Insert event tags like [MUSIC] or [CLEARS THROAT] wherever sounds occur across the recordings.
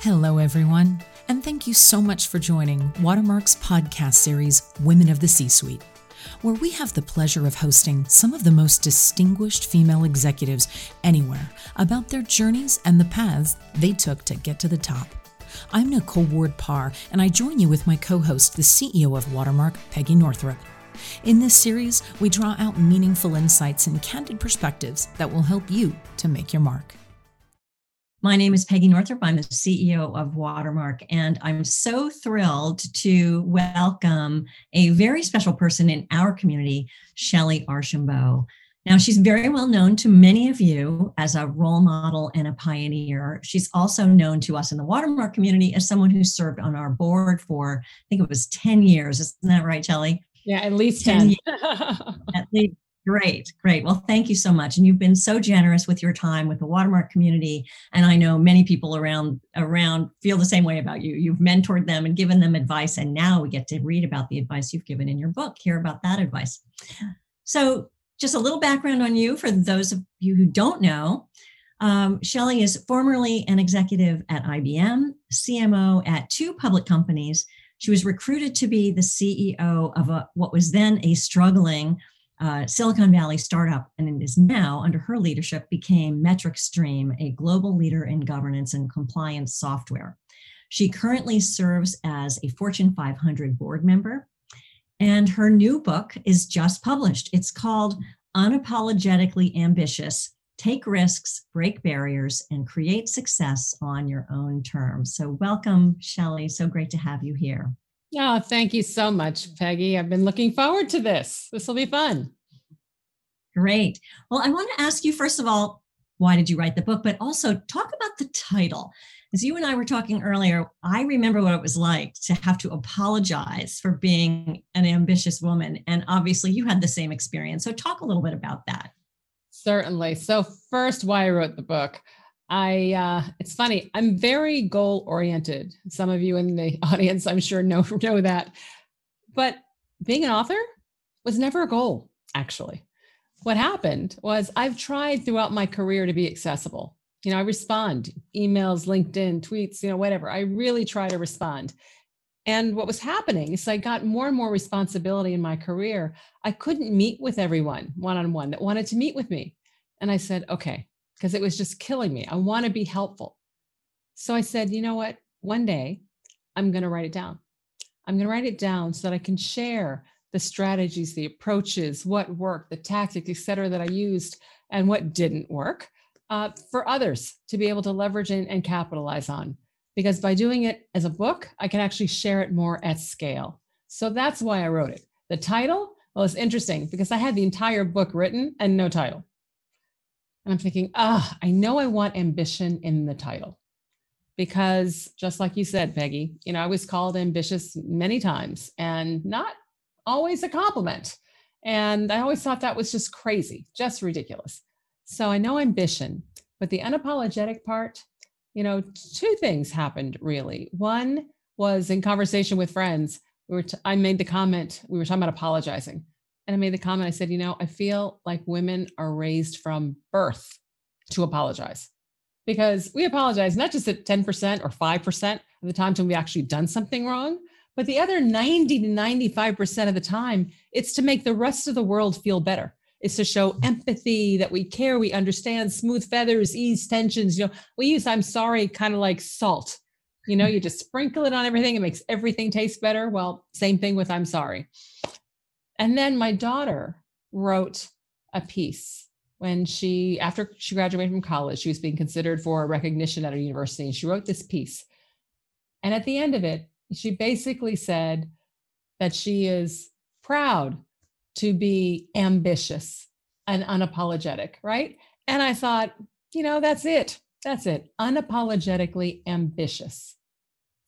Hello, everyone, and thank you so much for joining Watermark's podcast series, Women of the C Suite, where we have the pleasure of hosting some of the most distinguished female executives anywhere about their journeys and the paths they took to get to the top. I'm Nicole Ward Parr, and I join you with my co host, the CEO of Watermark, Peggy Northrop. In this series, we draw out meaningful insights and candid perspectives that will help you to make your mark. My name is Peggy Northrop. I'm the CEO of Watermark, and I'm so thrilled to welcome a very special person in our community, Shelley Archambeau. Now, she's very well known to many of you as a role model and a pioneer. She's also known to us in the Watermark community as someone who served on our board for, I think it was 10 years. Isn't that right, Shelley? Yeah, at least 10. 10 [LAUGHS] at least. Great, great. Well, thank you so much. And you've been so generous with your time with the Watermark community. And I know many people around around feel the same way about you. You've mentored them and given them advice. And now we get to read about the advice you've given in your book, hear about that advice. So just a little background on you for those of you who don't know. Um, Shelley is formerly an executive at IBM, CMO at two public companies. She was recruited to be the CEO of a, what was then a struggling uh, Silicon Valley startup, and it is now under her leadership became MetricStream, a global leader in governance and compliance software. She currently serves as a Fortune 500 board member, and her new book is just published. It's called Unapologetically Ambitious Take Risks, Break Barriers, and Create Success on Your Own Terms. So, welcome, Shelley. So great to have you here. Oh, thank you so much, Peggy. I've been looking forward to this. This will be fun. Great. Well, I want to ask you, first of all, why did you write the book? But also talk about the title. As you and I were talking earlier, I remember what it was like to have to apologize for being an ambitious woman. And obviously, you had the same experience. So, talk a little bit about that. Certainly. So, first, why I wrote the book. I uh, it's funny. I'm very goal oriented. Some of you in the [LAUGHS] audience, I'm sure, know know that. But being an author was never a goal. Actually, what happened was I've tried throughout my career to be accessible. You know, I respond emails, LinkedIn, tweets, you know, whatever. I really try to respond. And what was happening is I got more and more responsibility in my career. I couldn't meet with everyone one on one that wanted to meet with me. And I said, okay, because it was just killing me. I want to be helpful. So I said, you know what? One day I'm going to write it down. I'm going to write it down so that I can share the strategies, the approaches, what worked, the tactics, et cetera, that I used and what didn't work uh, for others to be able to leverage and, and capitalize on. Because by doing it as a book, I can actually share it more at scale. So that's why I wrote it. The title, well, it's interesting because I had the entire book written and no title. And I'm thinking, ah, I know I want ambition in the title. Because just like you said, Peggy, you know, I was called ambitious many times and not always a compliment. And I always thought that was just crazy, just ridiculous. So I know ambition, but the unapologetic part, you know, two things happened really. One was in conversation with friends, we were t- I made the comment, we were talking about apologizing. And I made the comment, I said, you know, I feel like women are raised from birth to apologize because we apologize not just at 10% or 5% of the times when we actually done something wrong, but the other 90 to 95% of the time, it's to make the rest of the world feel better. It's to show empathy that we care, we understand, smooth feathers, ease tensions. You know, we use I'm sorry kind of like salt. You know, you just sprinkle it on everything, it makes everything taste better. Well, same thing with I'm sorry. And then my daughter wrote a piece when she, after she graduated from college, she was being considered for recognition at a university. And she wrote this piece. And at the end of it, she basically said that she is proud to be ambitious and unapologetic, right? And I thought, you know, that's it. That's it. Unapologetically ambitious.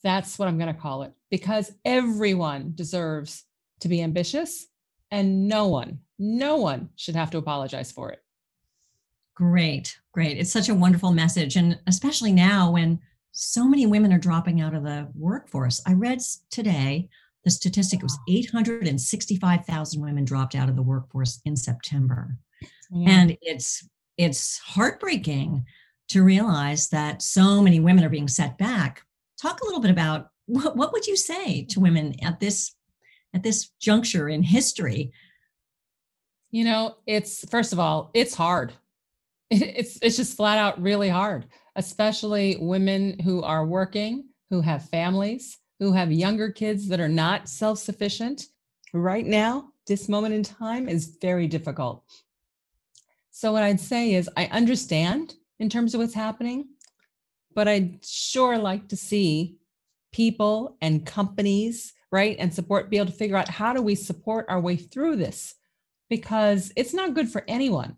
That's what I'm going to call it because everyone deserves to be ambitious and no one, no one should have to apologize for it. Great, great. It's such a wonderful message. And especially now when so many women are dropping out of the workforce. I read today the statistic was 865,000 women dropped out of the workforce in September. Yeah. And it's it's heartbreaking to realize that so many women are being set back. Talk a little bit about what, what would you say to women at this at this juncture in history? You know, it's first of all, it's hard. [LAUGHS] It's it's just flat out really hard, especially women who are working, who have families, who have younger kids that are not self-sufficient. Right now, this moment in time is very difficult. So what I'd say is I understand in terms of what's happening, but I'd sure like to see people and companies, right, and support be able to figure out how do we support our way through this because it's not good for anyone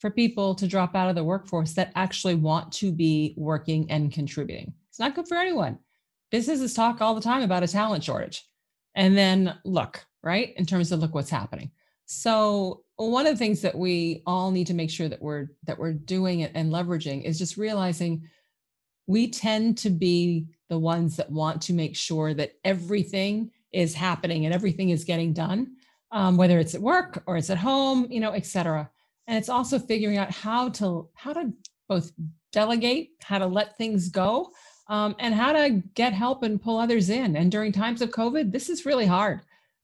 for people to drop out of the workforce that actually want to be working and contributing. It's not good for anyone. Businesses talk all the time about a talent shortage. And then look, right, in terms of look what's happening. So one of the things that we all need to make sure that we're that we're doing and leveraging is just realizing we tend to be the ones that want to make sure that everything is happening and everything is getting done um, whether it's at work or it's at home you know et cetera. And it's also figuring out how to how to both delegate how to let things go um, and how to get help and pull others in. And during times of covid this is really hard.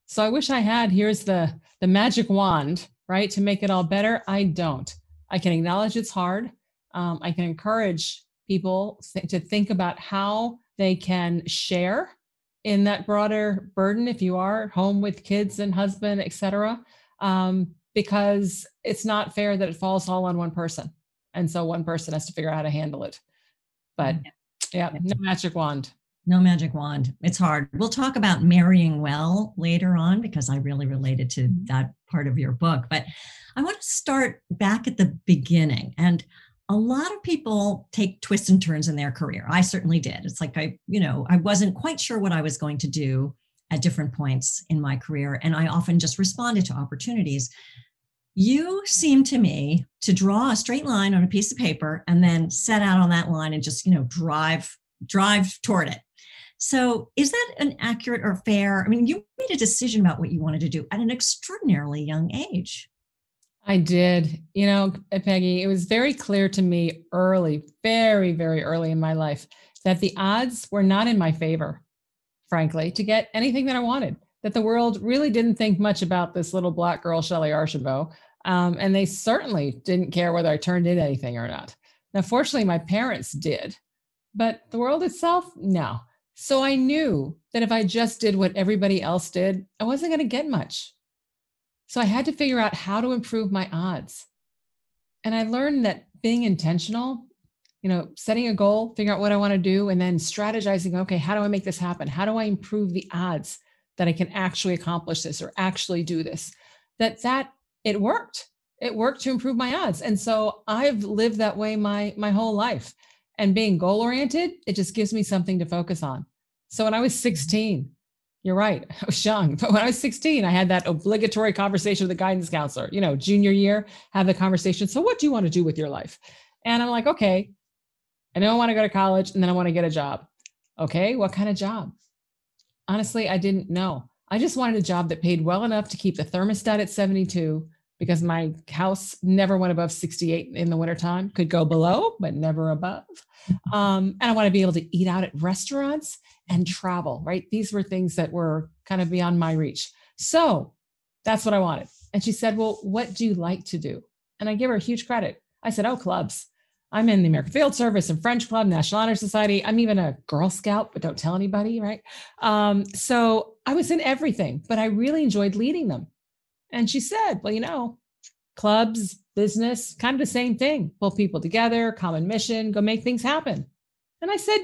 So i wish i had here's the the magic wand right to make it all better. I don't. I can acknowledge it's hard. Um, i can encourage people th- to think about how they can share in that broader burden if you are home with kids and husband etc um, because it's not fair that it falls all on one person. And so one person has to figure out how to handle it. But yeah, no magic wand. No magic wand. It's hard. We'll talk about marrying well later on because I really related to mm-hmm. that part of your book. But I want to start back at the beginning. And a lot of people take twists and turns in their career. I certainly did. It's like I, you know, I wasn't quite sure what I was going to do at different points in my career. And I often just responded to opportunities you seem to me to draw a straight line on a piece of paper and then set out on that line and just you know drive drive toward it so is that an accurate or fair i mean you made a decision about what you wanted to do at an extraordinarily young age i did you know peggy it was very clear to me early very very early in my life that the odds were not in my favor frankly to get anything that i wanted that the world really didn't think much about this little black girl, Shelley Archambeau. Um, and they certainly didn't care whether I turned in anything or not. Now, fortunately, my parents did, but the world itself, no. So I knew that if I just did what everybody else did, I wasn't going to get much. So I had to figure out how to improve my odds. And I learned that being intentional, you know, setting a goal, figure out what I want to do, and then strategizing, okay, how do I make this happen? How do I improve the odds? that I can actually accomplish this or actually do this. That that it worked. It worked to improve my odds. And so I've lived that way my my whole life. And being goal oriented, it just gives me something to focus on. So when I was 16, you're right, [LAUGHS] I was young, but when I was 16, I had that obligatory conversation with the guidance counselor, you know, junior year, have the conversation. So what do you want to do with your life? And I'm like, okay, I know I want to go to college and then I want to get a job. Okay, what kind of job? honestly, I didn't know. I just wanted a job that paid well enough to keep the thermostat at 72 because my house never went above 68 in the wintertime, could go below, but never above. Um, and I want to be able to eat out at restaurants and travel, right? These were things that were kind of beyond my reach. So that's what I wanted. And she said, Well, what do you like to do? And I give her huge credit. I said, Oh, clubs. I'm in the American Field Service and French Club, National Honor Society. I'm even a Girl Scout, but don't tell anybody, right? Um, so I was in everything, but I really enjoyed leading them. And she said, Well, you know, clubs, business, kind of the same thing. Pull people together, common mission, go make things happen. And I said,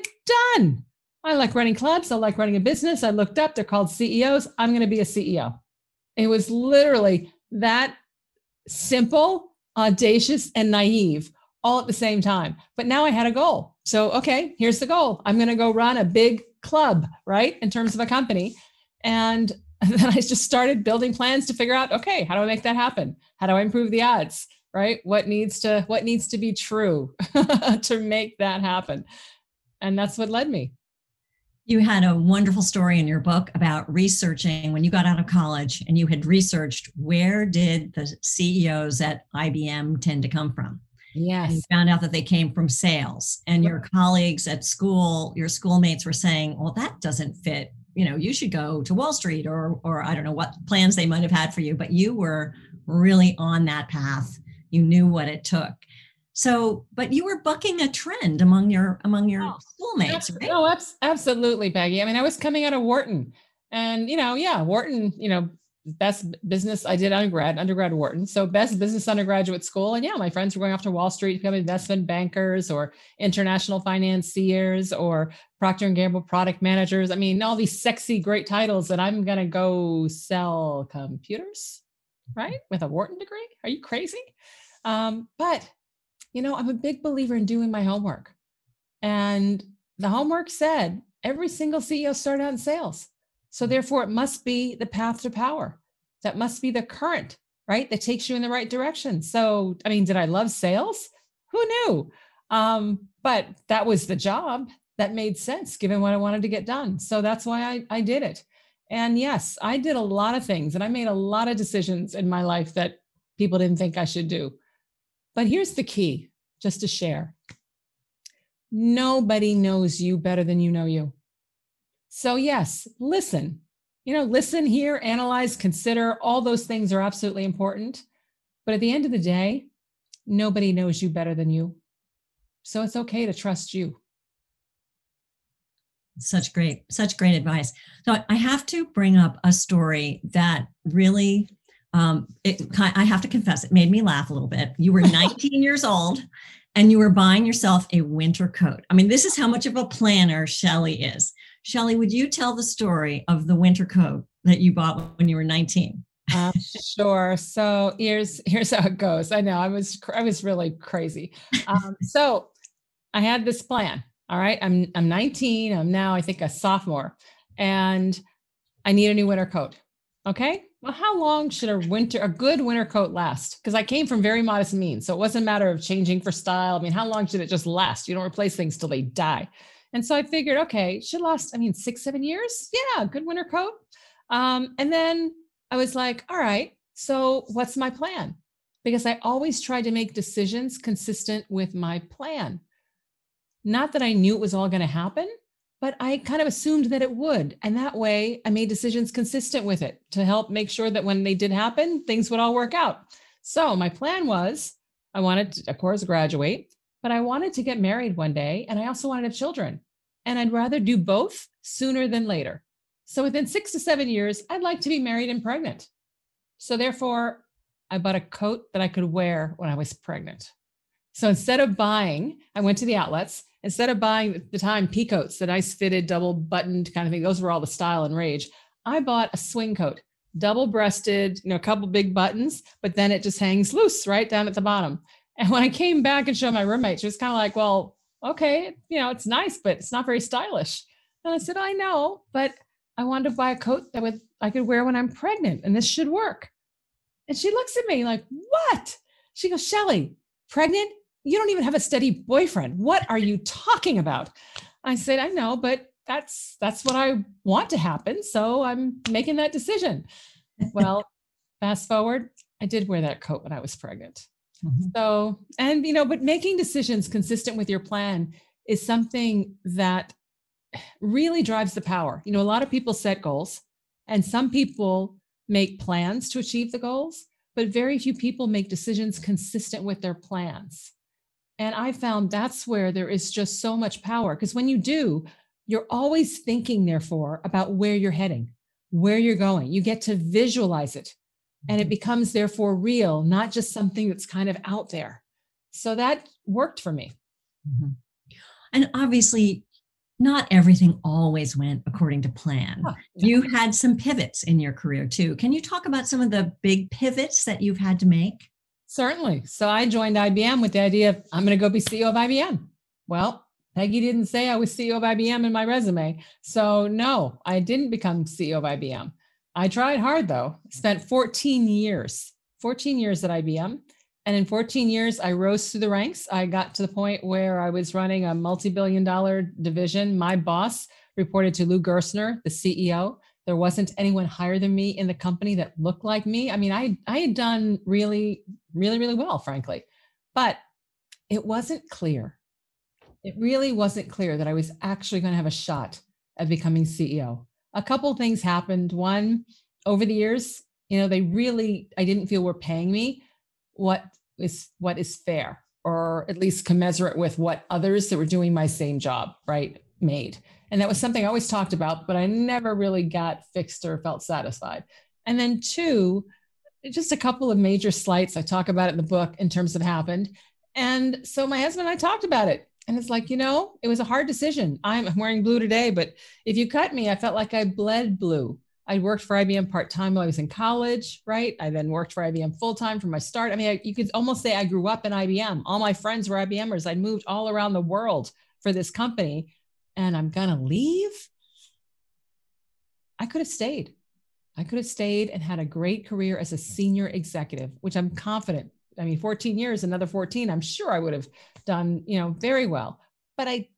Done. I like running clubs. I like running a business. I looked up, they're called CEOs. I'm going to be a CEO. It was literally that simple, audacious, and naive all at the same time. But now I had a goal. So, okay, here's the goal. I'm going to go run a big club, right? In terms of a company. And [LAUGHS] then I just started building plans to figure out, okay, how do I make that happen? How do I improve the odds? Right? What needs to what needs to be true [LAUGHS] to make that happen? And that's what led me. You had a wonderful story in your book about researching when you got out of college and you had researched where did the CEOs at IBM tend to come from? Yes. And you found out that they came from sales. And your colleagues at school, your schoolmates were saying, well, that doesn't fit. You know, you should go to Wall Street or or I don't know what plans they might have had for you, but you were really on that path. You knew what it took. So, but you were bucking a trend among your among your oh, schoolmates, right? Oh, no, absolutely, Peggy. I mean, I was coming out of Wharton, and you know, yeah, Wharton, you know, best business I did undergrad, undergrad Wharton. So best business undergraduate school. And yeah, my friends were going off to Wall Street to become investment bankers or international financiers or Procter and Gamble product managers. I mean, all these sexy, great titles that I'm to go sell computers, right? With a Wharton degree. Are you crazy? Um, but, you know, I'm a big believer in doing my homework. And the homework said every single CEO started out in sales. So therefore, it must be the path to power. That must be the current, right? That takes you in the right direction. So, I mean, did I love sales? Who knew? Um, but that was the job that made sense given what I wanted to get done. So that's why I, I did it. And yes, I did a lot of things and I made a lot of decisions in my life that people didn't think I should do. But here's the key just to share nobody knows you better than you know you. So, yes, listen. You know, listen, hear, analyze, consider. All those things are absolutely important. But at the end of the day, nobody knows you better than you. So it's okay to trust you. Such great, such great advice. So I have to bring up a story that really, um, it, I have to confess, it made me laugh a little bit. You were [LAUGHS] 19 years old and you were buying yourself a winter coat. I mean, this is how much of a planner Shelley is. Shelley, would you tell the story of the winter coat that you bought when you were 19? Uh, sure. So here's here's how it goes. I know I was I was really crazy. Um, so I had this plan. All right, I'm I'm 19. I'm now I think a sophomore, and I need a new winter coat. Okay. Well, how long should a winter a good winter coat last? Because I came from very modest means, so it wasn't a matter of changing for style. I mean, how long should it just last? You don't replace things till they die. And so I figured, okay, should last, I mean, six, seven years. Yeah, good winter coat. Um, and then I was like, all right, so what's my plan? Because I always tried to make decisions consistent with my plan. Not that I knew it was all going to happen, but I kind of assumed that it would. And that way I made decisions consistent with it to help make sure that when they did happen, things would all work out. So my plan was I wanted to, of course, graduate but I wanted to get married one day and I also wanted to have children. And I'd rather do both sooner than later. So within six to seven years, I'd like to be married and pregnant. So therefore, I bought a coat that I could wear when I was pregnant. So instead of buying, I went to the outlets. Instead of buying at the time pea coats, the nice fitted, double buttoned kind of thing, those were all the style and rage. I bought a swing coat, double breasted, you know, a couple big buttons, but then it just hangs loose right down at the bottom. And when I came back and showed my roommate, she was kind of like, well, okay, you know, it's nice, but it's not very stylish. And I said, I know, but I wanted to buy a coat that would I could wear when I'm pregnant, and this should work. And she looks at me like, what? She goes, Shelley, pregnant? You don't even have a steady boyfriend. What are you talking about? I said, I know, but that's that's what I want to happen. So I'm making that decision. Well, fast forward, I did wear that coat when I was pregnant. Mm-hmm. So, and you know, but making decisions consistent with your plan is something that really drives the power. You know, a lot of people set goals and some people make plans to achieve the goals, but very few people make decisions consistent with their plans. And I found that's where there is just so much power because when you do, you're always thinking, therefore, about where you're heading, where you're going. You get to visualize it and it mm-hmm. becomes therefore real, not just something that's kind of out there. So that worked for me. Mm-hmm. And obviously, not everything always went according to plan. Oh, you had some pivots in your career too. Can you talk about some of the big pivots that you've had to make? Certainly. So I joined IBM with the idea of I'm going to go be CEO of IBM. Well, Peggy didn't say I was CEO of IBM in my resume. So, no, I didn't become CEO of IBM. I tried hard though, spent 14 years, 14 years at IBM. And in 14 years, I rose through the ranks. I got to the point where I was running a multi billion dollar division. My boss reported to Lou Gerstner, the CEO. There wasn't anyone higher than me in the company that looked like me. I mean, I, I had done really, really, really well, frankly, but it wasn't clear. It really wasn't clear that I was actually going to have a shot at becoming CEO. A couple things happened. One, over the years, you know, they really, I didn't feel were paying me what is what is fair or at least commensurate with what others that were doing my same job right made. And that was something i always talked about but i never really got fixed or felt satisfied. And then two just a couple of major slights. I talk about it in the book in terms of happened. And so my husband and i talked about it and it's like you know it was a hard decision i'm wearing blue today but if you cut me i felt like i bled blue I worked for IBM part time while I was in college, right? I then worked for IBM full time from my start. I mean, I, you could almost say I grew up in IBM. All my friends were IBMers. I moved all around the world for this company, and I'm going to leave. I could have stayed. I could have stayed and had a great career as a senior executive, which I'm confident. I mean, 14 years, another 14, I'm sure I would have done, you know, very well. But I,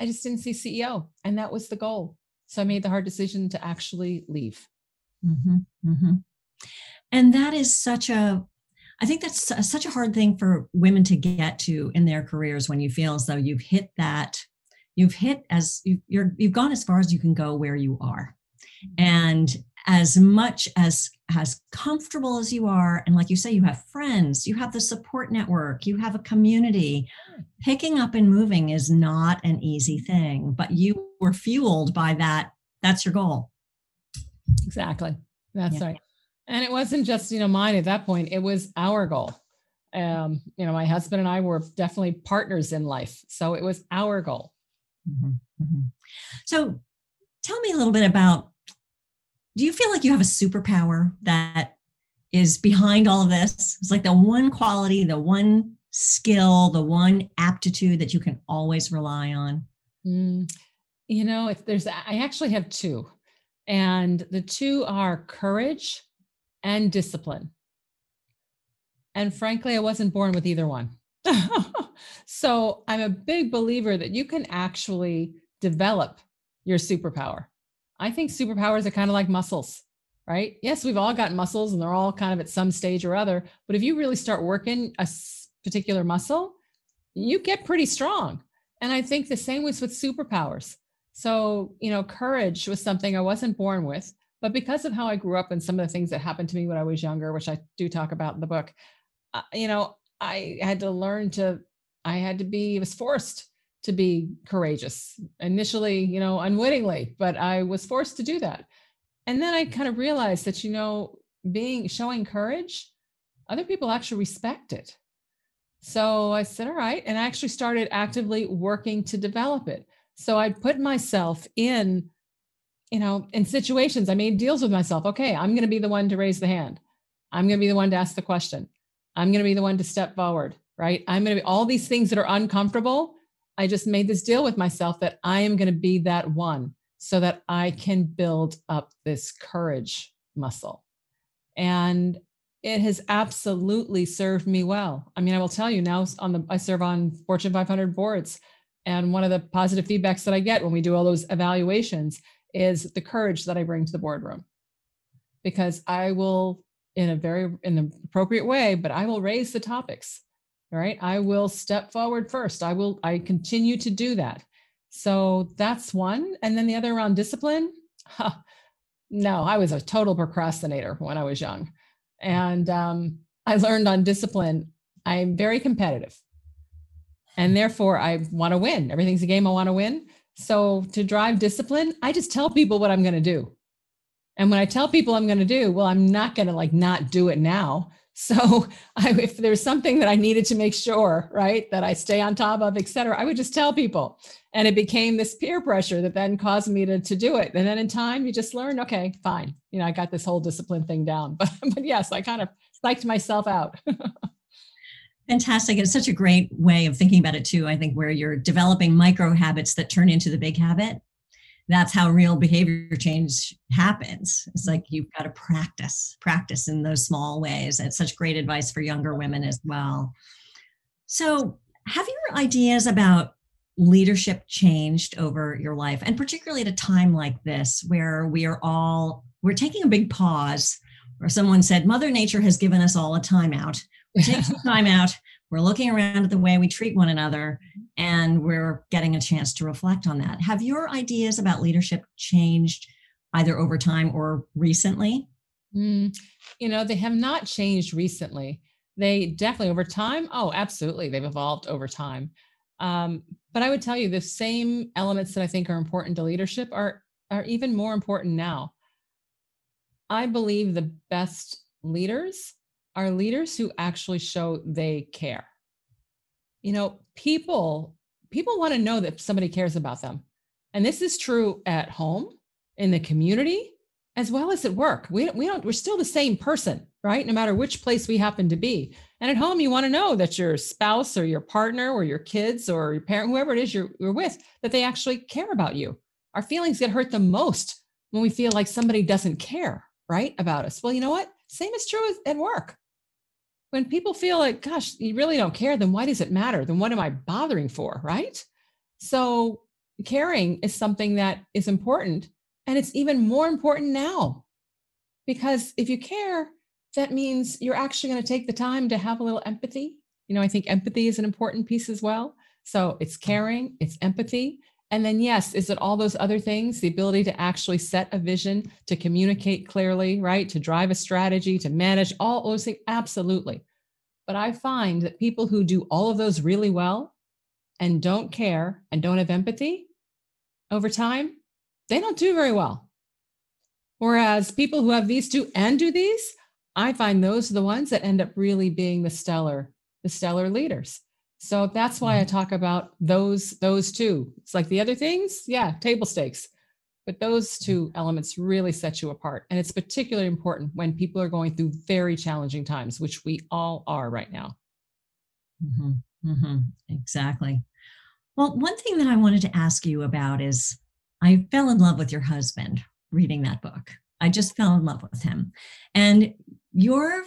I just didn't see CEO, and that was the goal. So I made the hard decision to actually leave. Mm-hmm, mm-hmm. And that is such a, I think that's such a hard thing for women to get to in their careers when you feel as though you've hit that, you've hit as you, you're, you've gone as far as you can go where you are. And as much as as comfortable as you are and like you say you have friends you have the support network you have a community picking up and moving is not an easy thing but you were fueled by that that's your goal exactly that's yeah. right and it wasn't just you know mine at that point it was our goal um you know my husband and i were definitely partners in life so it was our goal mm-hmm. Mm-hmm. so tell me a little bit about do you feel like you have a superpower that is behind all of this? It's like the one quality, the one skill, the one aptitude that you can always rely on. Mm, you know, if there's, I actually have two, and the two are courage and discipline. And frankly, I wasn't born with either one. [LAUGHS] so I'm a big believer that you can actually develop your superpower. I think superpowers are kind of like muscles, right? Yes, we've all got muscles and they're all kind of at some stage or other. But if you really start working a particular muscle, you get pretty strong. And I think the same was with superpowers. So, you know, courage was something I wasn't born with, but because of how I grew up and some of the things that happened to me when I was younger, which I do talk about in the book, uh, you know, I had to learn to, I had to be, was forced to be courageous initially you know unwittingly but i was forced to do that. And then i mm-hmm. kind of realized that you know being showing courage other people actually respect it. So i said all right and i actually started actively working to develop it. So i put myself in you know in situations i made deals with myself. Okay i'm going to be the one to raise the hand. I'm going to be the one to ask the question. I'm going to be the one to step forward right? I'm going to be all these things that are uncomfortable I just made this deal with myself that I am going to be that one so that I can build up this courage muscle. And it has absolutely served me well. I mean, I will tell you now on the I serve on Fortune 500 boards and one of the positive feedbacks that I get when we do all those evaluations is the courage that I bring to the boardroom. Because I will in a very in the appropriate way, but I will raise the topics all right. I will step forward first. I will, I continue to do that. So that's one. And then the other around discipline. Huh, no, I was a total procrastinator when I was young. And um, I learned on discipline, I'm very competitive. And therefore, I want to win. Everything's a game I want to win. So to drive discipline, I just tell people what I'm going to do. And when I tell people I'm going to do, well, I'm not going to like not do it now. So [LAUGHS] I, if there's something that I needed to make sure, right, that I stay on top of, et cetera, I would just tell people. And it became this peer pressure that then caused me to, to do it. And then in time, you just learn, okay, fine. You know, I got this whole discipline thing down. [LAUGHS] But, but yes, I kind of psyched myself out. [LAUGHS] Fantastic. It's such a great way of thinking about it, too. I think where you're developing micro habits that turn into the big habit. That's how real behavior change happens. It's like you've got to practice, practice in those small ways. It's such great advice for younger women as well. So, have your ideas about leadership changed over your life and particularly at a time like this where we are all we're taking a big pause where someone said mother nature has given us all a timeout we're taking [LAUGHS] some time out we're looking around at the way we treat one another and we're getting a chance to reflect on that. Have your ideas about leadership changed either over time or recently? Mm, you know they have not changed recently. They definitely over time oh absolutely they've evolved over time. Um, but I would tell you the same elements that I think are important to leadership are are even more important now. I believe the best leaders are leaders who actually show they care. You know, people people want to know that somebody cares about them. And this is true at home, in the community, as well as at work. We, we don't, we're still the same person, right? No matter which place we happen to be. And at home, you want to know that your spouse or your partner or your kids or your parent, whoever it is you're, you're with, that they actually care about you. Our feelings get hurt the most when we feel like somebody doesn't care, right? About us. Well, you know what? Same is true at work. When people feel like, gosh, you really don't care, then why does it matter? Then what am I bothering for, right? So caring is something that is important and it's even more important now because if you care, that means you're actually going to take the time to have a little empathy. You know, I think empathy is an important piece as well. So it's caring, it's empathy. And then, yes, is it all those other things? The ability to actually set a vision, to communicate clearly, right? To drive a strategy, to manage all those things? Absolutely. But I find that people who do all of those really well and don't care and don't have empathy over time, they don't do very well. Whereas people who have these two and do these, I find those are the ones that end up really being the stellar, the stellar leaders. So that's why I mm-hmm. talk about those those two. It's like the other things, yeah, table stakes. But those two elements really set you apart. And it's particularly important when people are going through very challenging times, which we all are right now. Mm-hmm. Mm-hmm. Exactly. Well, one thing that I wanted to ask you about is I fell in love with your husband reading that book. I just fell in love with him. And your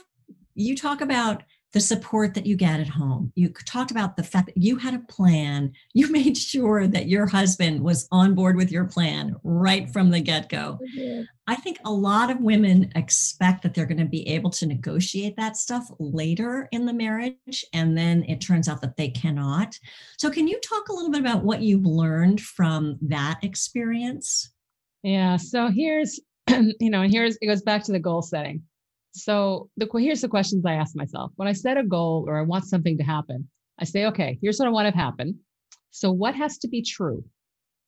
you talk about the support that you get at home. You talked about the fact that you had a plan. You [LAUGHS] made sure that your husband was on board with your plan right from the get go. Mm-hmm. I think a lot of women expect that they're going to be able to negotiate that stuff later in the marriage. And then it turns out that they cannot. So, can you talk a little bit about what you've learned from that experience? Yeah. So, here's, [CLEARS THROAT] you know, here's, it goes back to the goal setting. So the here's the questions I ask myself. When I set a goal or I want something to happen, I say, okay, here's what I want to happen. So what has to be true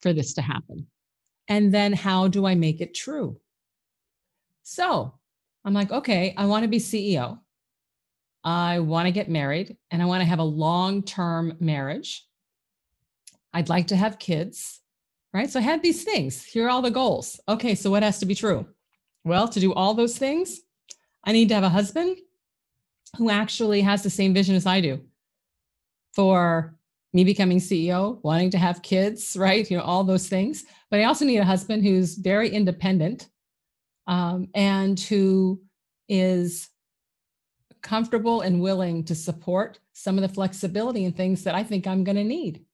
for this to happen? And then how do I make it true? So I'm like, okay, I want to be CEO. I want to get married and I want to have a long term marriage. I'd like to have kids, right? So I had these things. Here are all the goals. Okay, so what has to be true? Well, to do all those things, I need to have a husband who actually has the same vision as I do for me becoming CEO, wanting to have kids, [LAUGHS] right? You know, all those things. But I also need a husband who's very independent um, and who is comfortable and willing to support some of the flexibility and things that I think I'm going to need.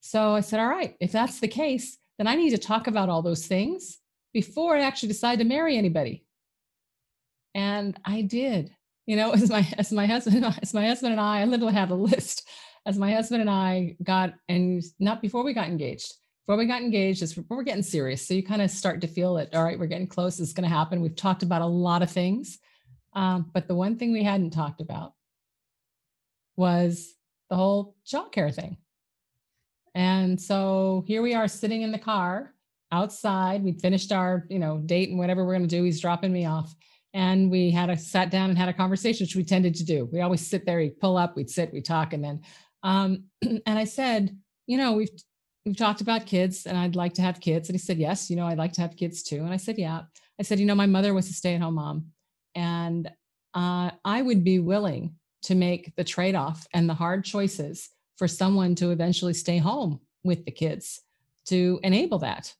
So I said, all right, if that's the case, then I need to talk about all those things before I actually decide to marry anybody and I did. You know, [LAUGHS] as my as my husband [LAUGHS] as my husband and I, I literally had a list. As my husband and I got and not before we got engaged. Before we got engaged, is we're getting serious. So you kind of start to feel it. All right, we're getting close. It's going to happen. We've talked about a lot of things, um, but the one thing we hadn't talked about was the whole childcare thing. And so here we are sitting in the car outside. We'd finished our, you know, date and whatever we're going to do. He's dropping me off and we had a sat down and had a conversation, which we tended to do. We always sit there, we'd pull up, we'd sit, we talk, and then um, [CLEARS THROAT] and I said, you know, we've we've talked about kids, and I'd like to have kids. And he said, yes, you know, I'd like to have kids too. And I said, yeah. I said, you know, my mother was a stay-at-home mom, and uh, I would be willing to make the trade off and the hard choices for someone to eventually stay home with the kids to enable that.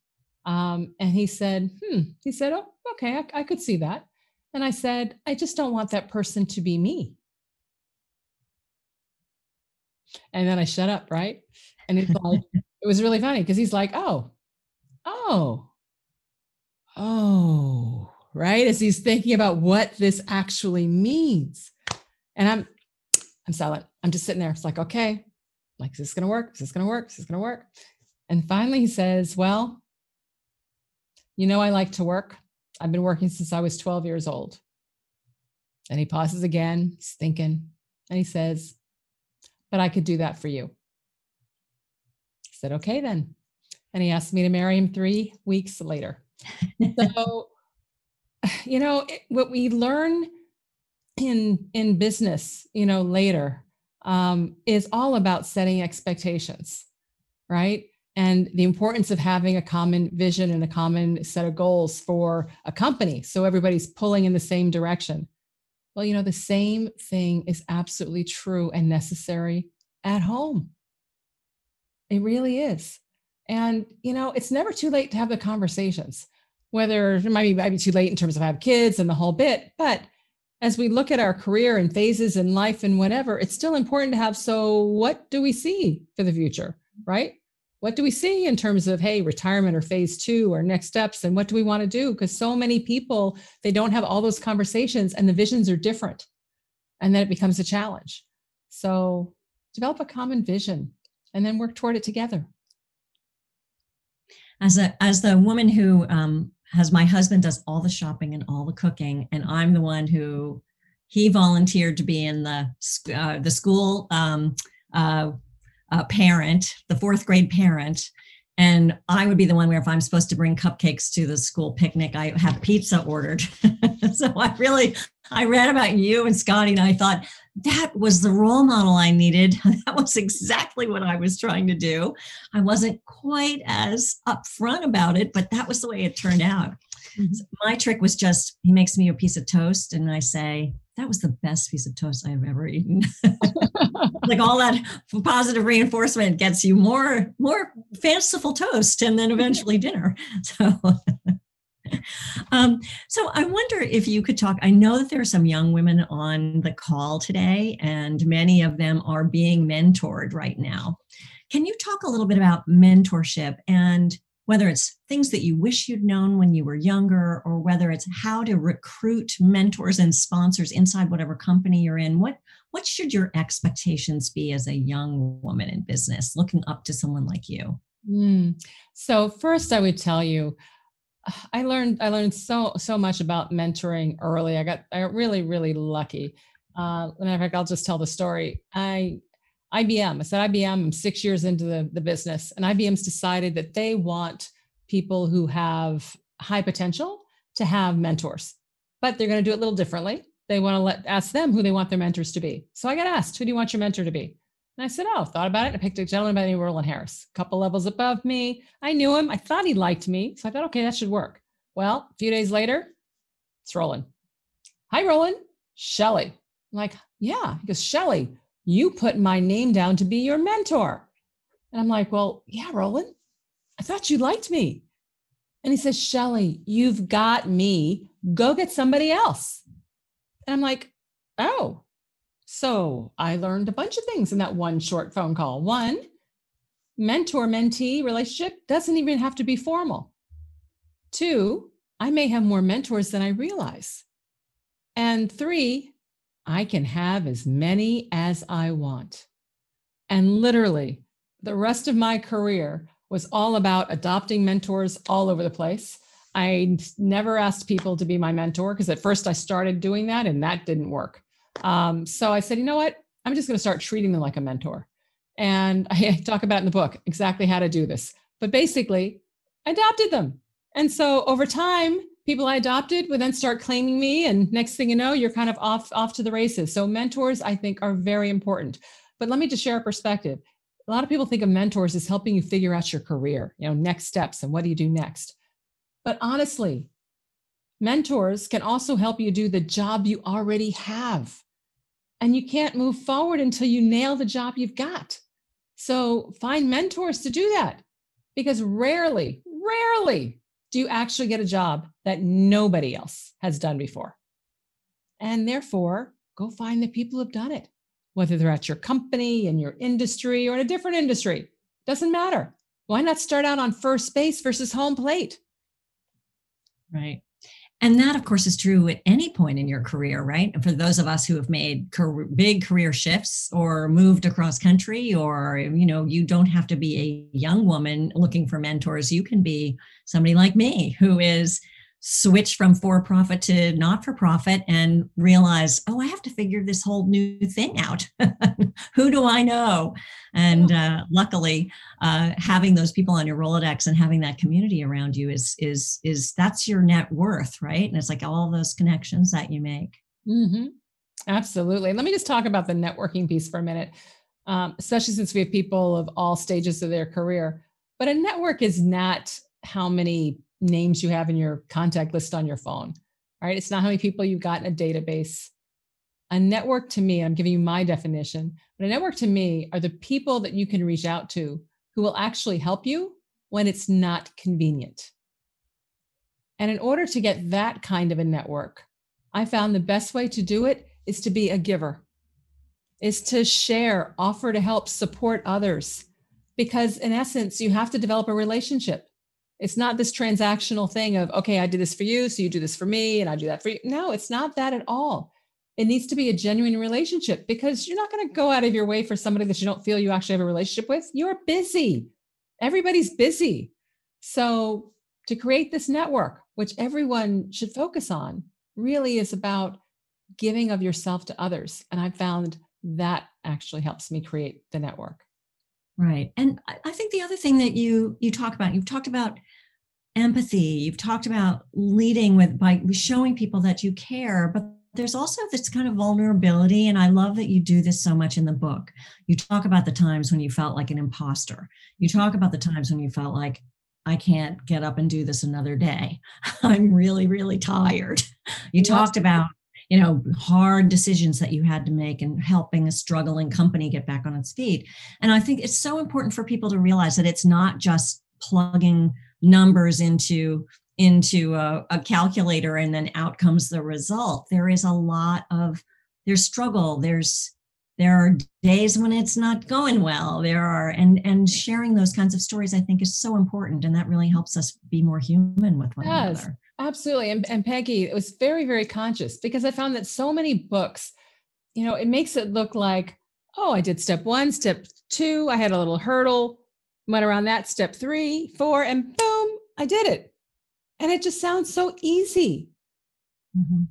Um, and he said, hmm, he said, oh, okay, I, I could see that. And I said, I just don't want that person to be me. And then I shut up, right? And it's like, [LAUGHS] it was really funny because he's like, oh, oh, oh, right? As he's thinking about what this actually means. And I'm, I'm silent. I'm just sitting there. It's like, okay, like, is this going to work? Is this going to work? Is this going to work? And finally he says, well, you know, I like to work. I've been working since I was 12 years old. And he pauses again, he's thinking, and he says, But I could do that for you. I said, Okay, then. And he asked me to marry him three weeks later. so, [LAUGHS] you know, what we learn in in business, you know, later um, is all about setting expectations, right? And the importance of having a common vision and a common set of goals for a company. So everybody's pulling in the same direction. Well you know the same thing is absolutely true and necessary at home. It really is. And you know it's never too late to have the conversations whether it might be, might be too late in terms of have kids and the whole bit but as we look at our career and phases in life and whatever it's still important to have so what do we see for the future right what do we see in terms of hey retirement or phase two or next steps? And what do we want to do? Because so many people they don't have all those conversations and the visions are different. And then it becomes a challenge. So develop a common vision and then work toward it together. As a as the woman who um, has my husband does all the shopping and all the cooking and i'm the one who he volunteered to be in the uh, the school um, uh, uh, parent, the fourth grade parent, and I would be the one where if I'm supposed to bring cupcakes to the school picnic, I have pizza ordered. [LAUGHS] so I really, I read about you and Scotty, and I thought that was the role model I needed. [LAUGHS] that was exactly what I was trying to do. I wasn't quite as upfront about it, but that was the way it turned out. Mm-hmm. So my trick was just he makes me a piece of toast, and I say, that was the best piece of toast I've ever eaten. [LAUGHS] like all that positive reinforcement gets you more more fanciful toast and then eventually dinner. [LAUGHS] So um, so I wonder if you could talk. I know that there are some young women on the call today, and many of them are being mentored right now. Can you talk a little bit about mentorship and whether it's things that you wish you'd known when you were younger, or whether it's how to recruit mentors and sponsors inside whatever company you're in, what what should your expectations be as a young woman in business looking up to someone like you? Mm. So first, I would tell you, I learned I learned so so much about mentoring early. I got I got really really lucky. Uh, in fact, I'll just tell the story. I IBM. I said IBM, I'm six years into the, the business, and IBM's decided that they want people who have high potential to have mentors, but they're going to do it a little differently. They want to let ask them who they want their mentors to be. So I got asked, who do you want your mentor to be? And I said, oh, thought about it. I picked a gentleman by the name of Roland Harris, a couple levels above me. I knew him. I thought he liked me. So I thought, okay, that should work. Well, a few days later, it's Roland. Hi, Roland. Shelley. I'm like, yeah. He goes, Shelley, you put my name down to be your mentor. And I'm like, well, yeah, Roland, I thought you liked me. And he says, Shelley, you've got me. Go get somebody else. And I'm like, oh. So I learned a bunch of things in that one short phone call. One, mentor mentee relationship doesn't even have to be formal. Two, I may have more mentors than I realize. And three, I can have as many as I want. And literally, the rest of my career was all about adopting mentors all over the place. I never asked people to be my mentor because at first I started doing that and that didn't work. Um, so I said, you know what? I'm just going to start treating them like a mentor. And [LAUGHS] I talk about in the book exactly how to do this. But basically, I adopted them. And so over time, people I adopted would then start claiming me. And next thing you know, you're kind of off, off to the races. So mentors, I think, are very important. But let me just share a perspective. A lot of people think of mentors as helping you figure out your career, you know, next steps and what do you do next. But honestly, mentors can also help you do the job you already have. and you can't move forward until you nail the job you've got. So find mentors to do that because rarely, rarely do you actually get a job that nobody else has done before. And therefore, go find the people who've done it, whether they're at your company, in your industry, or in a different industry. Doesn't matter. Why not start out on first base versus home plate? Right. And that, of course, is true at any point in your career, right? And for those of us who have made career, big career shifts or moved across country, or, you know, you don't have to be a young woman looking for mentors. You can be somebody like me who is switch from for profit to not for profit and realize, oh, I have to figure this whole new thing out. [LAUGHS] Who do I know? And uh, luckily, uh, having those people on your Rolodex and having that community around you is is is that's your net worth, right? And it's like all those connections that you make. Mm-hmm. Absolutely. Let me just talk about the networking piece for a minute, um, especially since we have people of all stages of their career. But a network is not how many names you have in your contact list on your phone. right? It's not how many people you've got in a database. A network to me, I'm giving you my definition, but a network to me are the people that you can reach out to who will actually help you when it's not convenient. And in order to get that kind of a network, I found the best way to do it is to be a giver, is to share, offer to help, support others. Because in essence, you have to develop a relationship. It's not this transactional thing of, okay, I did this for you, so you do this for me, and I do that for you. No, it's not that at all. It needs to be a genuine relationship because you're not going to go out of your way for somebody that you don't feel you actually have a relationship with. You're busy. Everybody's busy. So, to create this network, which everyone should focus on, really is about giving of yourself to others. And I found that actually helps me create the network. Right. And I think the other thing that you you talk about, you've talked about empathy, you've talked about leading with by showing people that you care, but there's also this kind of vulnerability and i love that you do this so much in the book. You talk about the times when you felt like an imposter. You talk about the times when you felt like i can't get up and do this another day. [LAUGHS] I'm really really tired. You talked about you know hard decisions that you had to make and helping a struggling company get back on its feet. And i think it's so important for people to realize that it's not just plugging numbers into into a, a calculator and then out comes the result there is a lot of there's struggle there's there are days when it's not going well there are and and sharing those kinds of stories i think is so important and that really helps us be more human with one yes. another Absolutely. And, and Peggy, it was very, very conscious because I found that so many books, you know, it makes it look like, oh, I did step one, step two, I had a little hurdle, went around that, step three, four, and boom, I did it. And it just sounds so easy. Mm-hmm.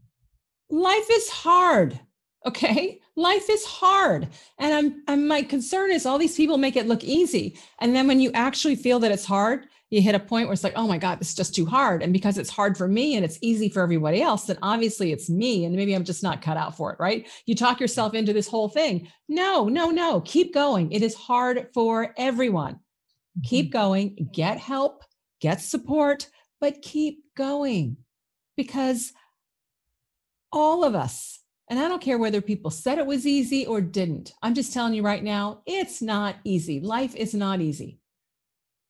Life is hard. Okay. Life is hard. And I'm, I'm my concern is all these people make it look easy. And then when you actually feel that it's hard, you hit a point where it's like, oh my God, this is just too hard. And because it's hard for me and it's easy for everybody else, then obviously it's me. And maybe I'm just not cut out for it, right? You talk yourself into this whole thing. No, no, no. Keep going. It is hard for everyone. Mm-hmm. Keep going, get help, get support, but keep going because all of us, and I don't care whether people said it was easy or didn't. I'm just telling you right now, it's not easy. Life is not easy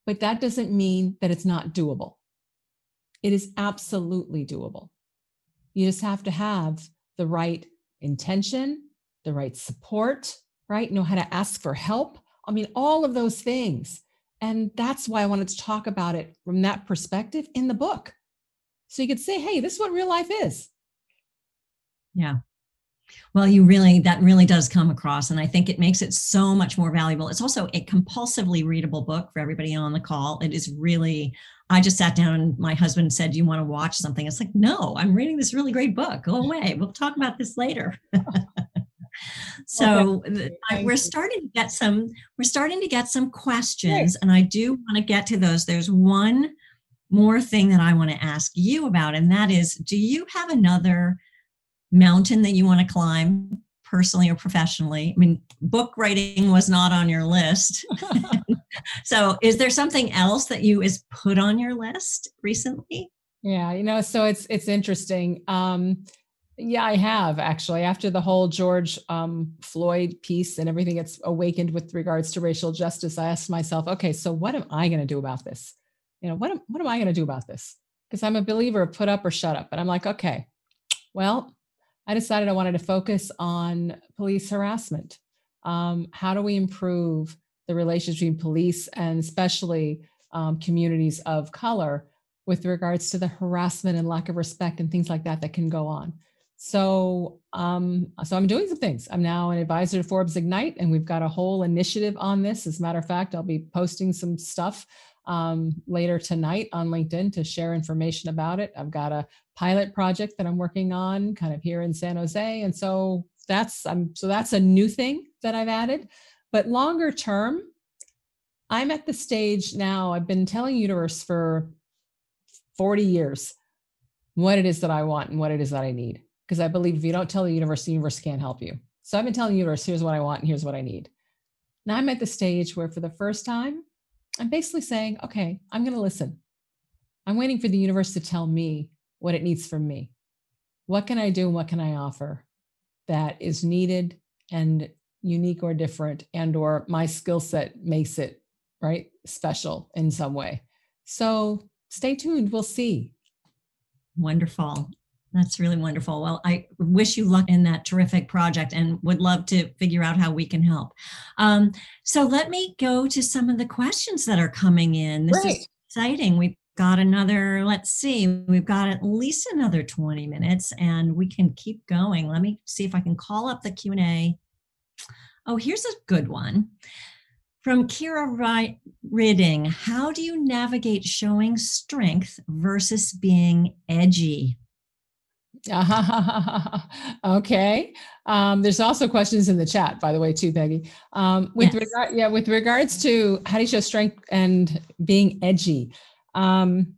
but that doesn't mean that it's not doable. It is absolutely doable. You just have to have the right intention, the right support, right? Know how to ask for help. I mean, all of those things. And that's why I wanted to talk about it from that perspective in the book. So you could say, hey, this is what real life is. Yeah. Well, you really, that really does come across. And I think it makes it so much more valuable. It's also a compulsively readable book for everybody on the call. It is really, I just sat down and my husband said, Do You want to watch something? It's like, No, I'm reading this really great book. Go [LAUGHS] away. We'll talk about this later. [LAUGHS] so okay. we're starting to get some we're starting to get some questions and i do want to get to those there's one more thing that i want to ask you about and that is do you have another mountain that you want to climb personally or professionally? I mean, book writing was not on your list. [LAUGHS] so, is there something else that you is put on your list recently? Yeah, you know, so it's it's interesting. Um, Yeah, I have actually. After the whole George um, Floyd piece and everything that's awakened with regards to racial justice, I asked myself, okay, so what am I going to do about this? You know, what am, what am I going to do about this? Because I'm a believer of put up or shut up. And I'm like, okay, well, I decided I wanted to focus on police harassment. Um, how do we improve the relationship between police and especially um, communities of color with regards to the harassment and lack of respect and things like that that can go on? So, um, so I'm doing some things. I'm now an advisor to Forbes Ignite, and we've got a whole initiative on this. As a matter of fact, I'll be posting some stuff um, later tonight on LinkedIn to share information about it. I've got a pilot project that I'm working on, kind of here in San Jose, and so that's I'm so that's a new thing that I've added. But longer term, I'm at the stage now. I've been telling Universe for 40 years what it is that I want and what it is that I need because I believe if you don't tell the universe, the universe can't help you. So I've been telling the universe, here's what I want and here's what I need. Now I'm at the stage where for the first time, I'm basically saying, okay, I'm going to listen. I'm waiting for the universe to tell me what it needs from me. What can I do and what can I offer that is needed and unique or different and or my skill set makes it right special in some way. So stay tuned, we'll see. Wonderful. That's really wonderful. Well, I wish you luck in that terrific project and would love to figure out how we can help. Um, so let me go to some of the questions that are coming in. This is exciting. We've got another, let's see, we've got at least another 20 minutes and we can keep going. Let me see if I can call up the Q&A. Oh, here's a good one. From Kira Ridding, how do you navigate showing strength versus being edgy? [LAUGHS] okay. Um, there's also questions in the chat, by the way, too, Peggy. Um, with yes. regard, yeah, with regards to how do you show strength and being edgy. Um,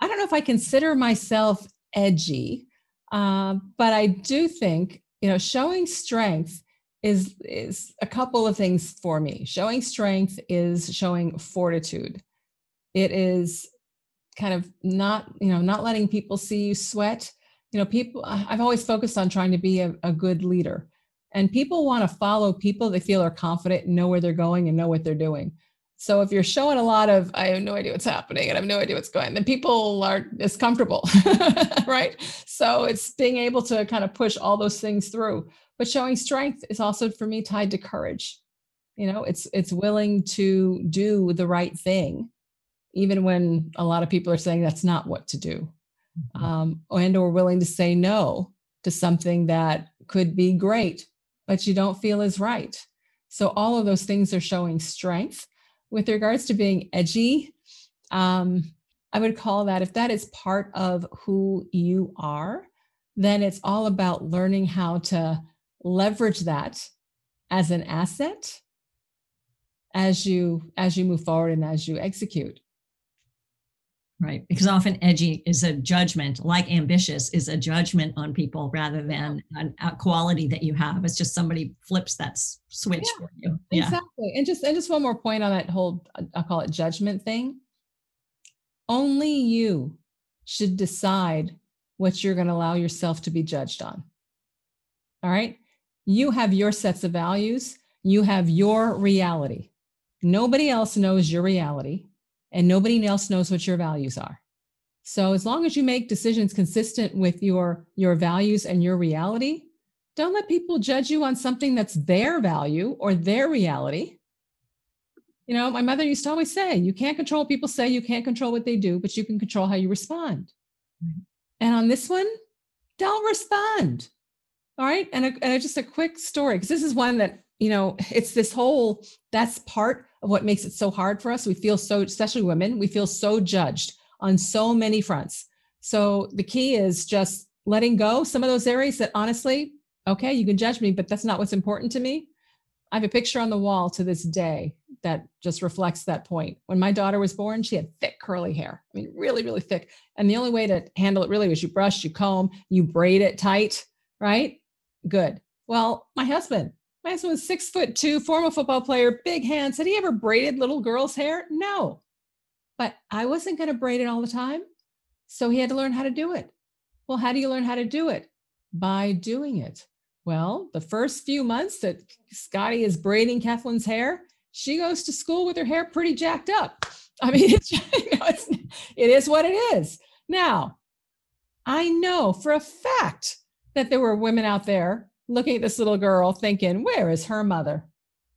I don't know if I consider myself edgy, uh, but I do think you know showing strength is is a couple of things for me. Showing strength is showing fortitude. It is kind of not you know not letting people see you sweat you know people i've always focused on trying to be a, a good leader. And people want to follow people they feel are confident and know where they're going and know what they're doing. So if you're showing a lot of i have no idea what's happening and i have no idea what's going then people are as comfortable [LAUGHS] right? So it's being able to kind of push all those things through. But showing strength is also for me tied to courage. You know it's it's willing to do the right thing even when a lot of people are saying that's not what to do. Um, and or willing to say no to something that could be great but you don't feel is right. So all of those things are showing strength. With regards to being edgy um, i would call that if that is part of who you are then it's all about learning how to leverage that as an asset as you as you move forward and as you execute Right. Because often edgy is a judgment, like ambitious is a judgment on people rather than a quality that you have. It's just somebody flips that switch yeah, for you. Yeah. Exactly. And just and just one more point on that whole uh, I'll call it judgment thing. Only you should decide what you're going to allow yourself to be judged on. All right? You have your sets of values, you have your reality. Nobody else knows your reality and nobody else knows what your values are. So as long as you make decisions consistent with your your values and your reality, don't let people judge you on something that's their value or their reality. You know, my mother used to always say, you can't control what people say, you can't control what they do, but you can control how you respond. And on this one, don't respond. All right. And, a, and just a quick story, because this is one that, you know, it's this whole that's part what makes it so hard for us. We feel so, especially women, we feel so judged on so many fronts. So the key is just letting go some of those areas that honestly, okay, you can judge me, but that's not what's important to me. I have a picture on the wall to this day that just reflects that point. When my daughter was born, she had thick curly hair. I mean, really, really thick. And the only way to handle it really was you brush, you comb, you braid it tight, right? Good. Well, my husband, my husband was six foot two, former football player, big hands. Had he ever braided little girls' hair? No. But I wasn't going to braid it all the time. So he had to learn how to do it. Well, how do you learn how to do it? by doing it? Well, the first few months that Scotty is braiding Kathleen's hair, she goes to school with her hair pretty jacked up. I mean, [LAUGHS] it's, you know, it's it is what it is. Now, I know for a fact that there were women out there looking at this little girl thinking, where is her mother?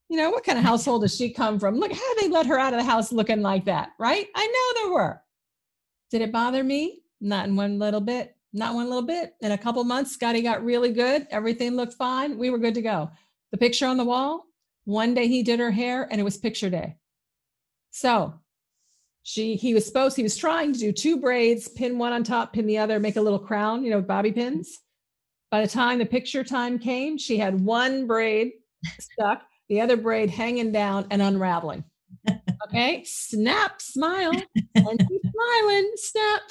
You know, what kind of household does she come from? Look, how they let her out of the house looking like that? Right? I know there were. Did it bother me? Not in one little bit. Not one little bit. In a couple months, Scotty got really good. Everything looked fine. We were good to go. The picture on the wall, one day he did her hair and it was picture day. So she he was supposed he was trying to do two braids, pin one on top, pin the other, make a little crown, you know, bobby pins. By the time the picture time came, she had one braid stuck, the other braid hanging down and unraveling. Okay, snap, smile, and smiling, snap.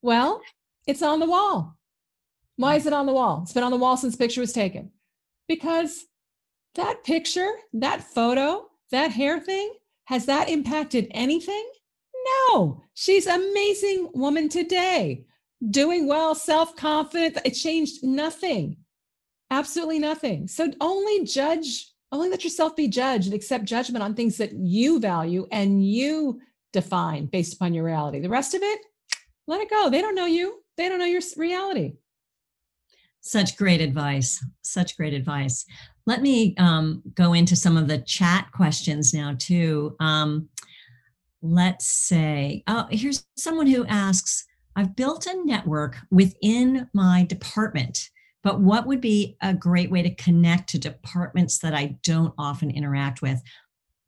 Well, it's on the wall. Why is it on the wall? It's been on the wall since picture was taken. Because that picture, that photo, that hair thing, has that impacted anything? No. She's amazing woman today. Doing well, self-confident. It changed nothing. Absolutely nothing. So only judge, only let yourself be judged and accept judgment on things that you value and you define based upon your reality. The rest of it, let it go. They don't know you. They don't know your reality. Such great advice. Such great advice. Let me um, go into some of the chat questions now, too. Um, let's say, oh, here's someone who asks I've built a network within my department, but what would be a great way to connect to departments that I don't often interact with?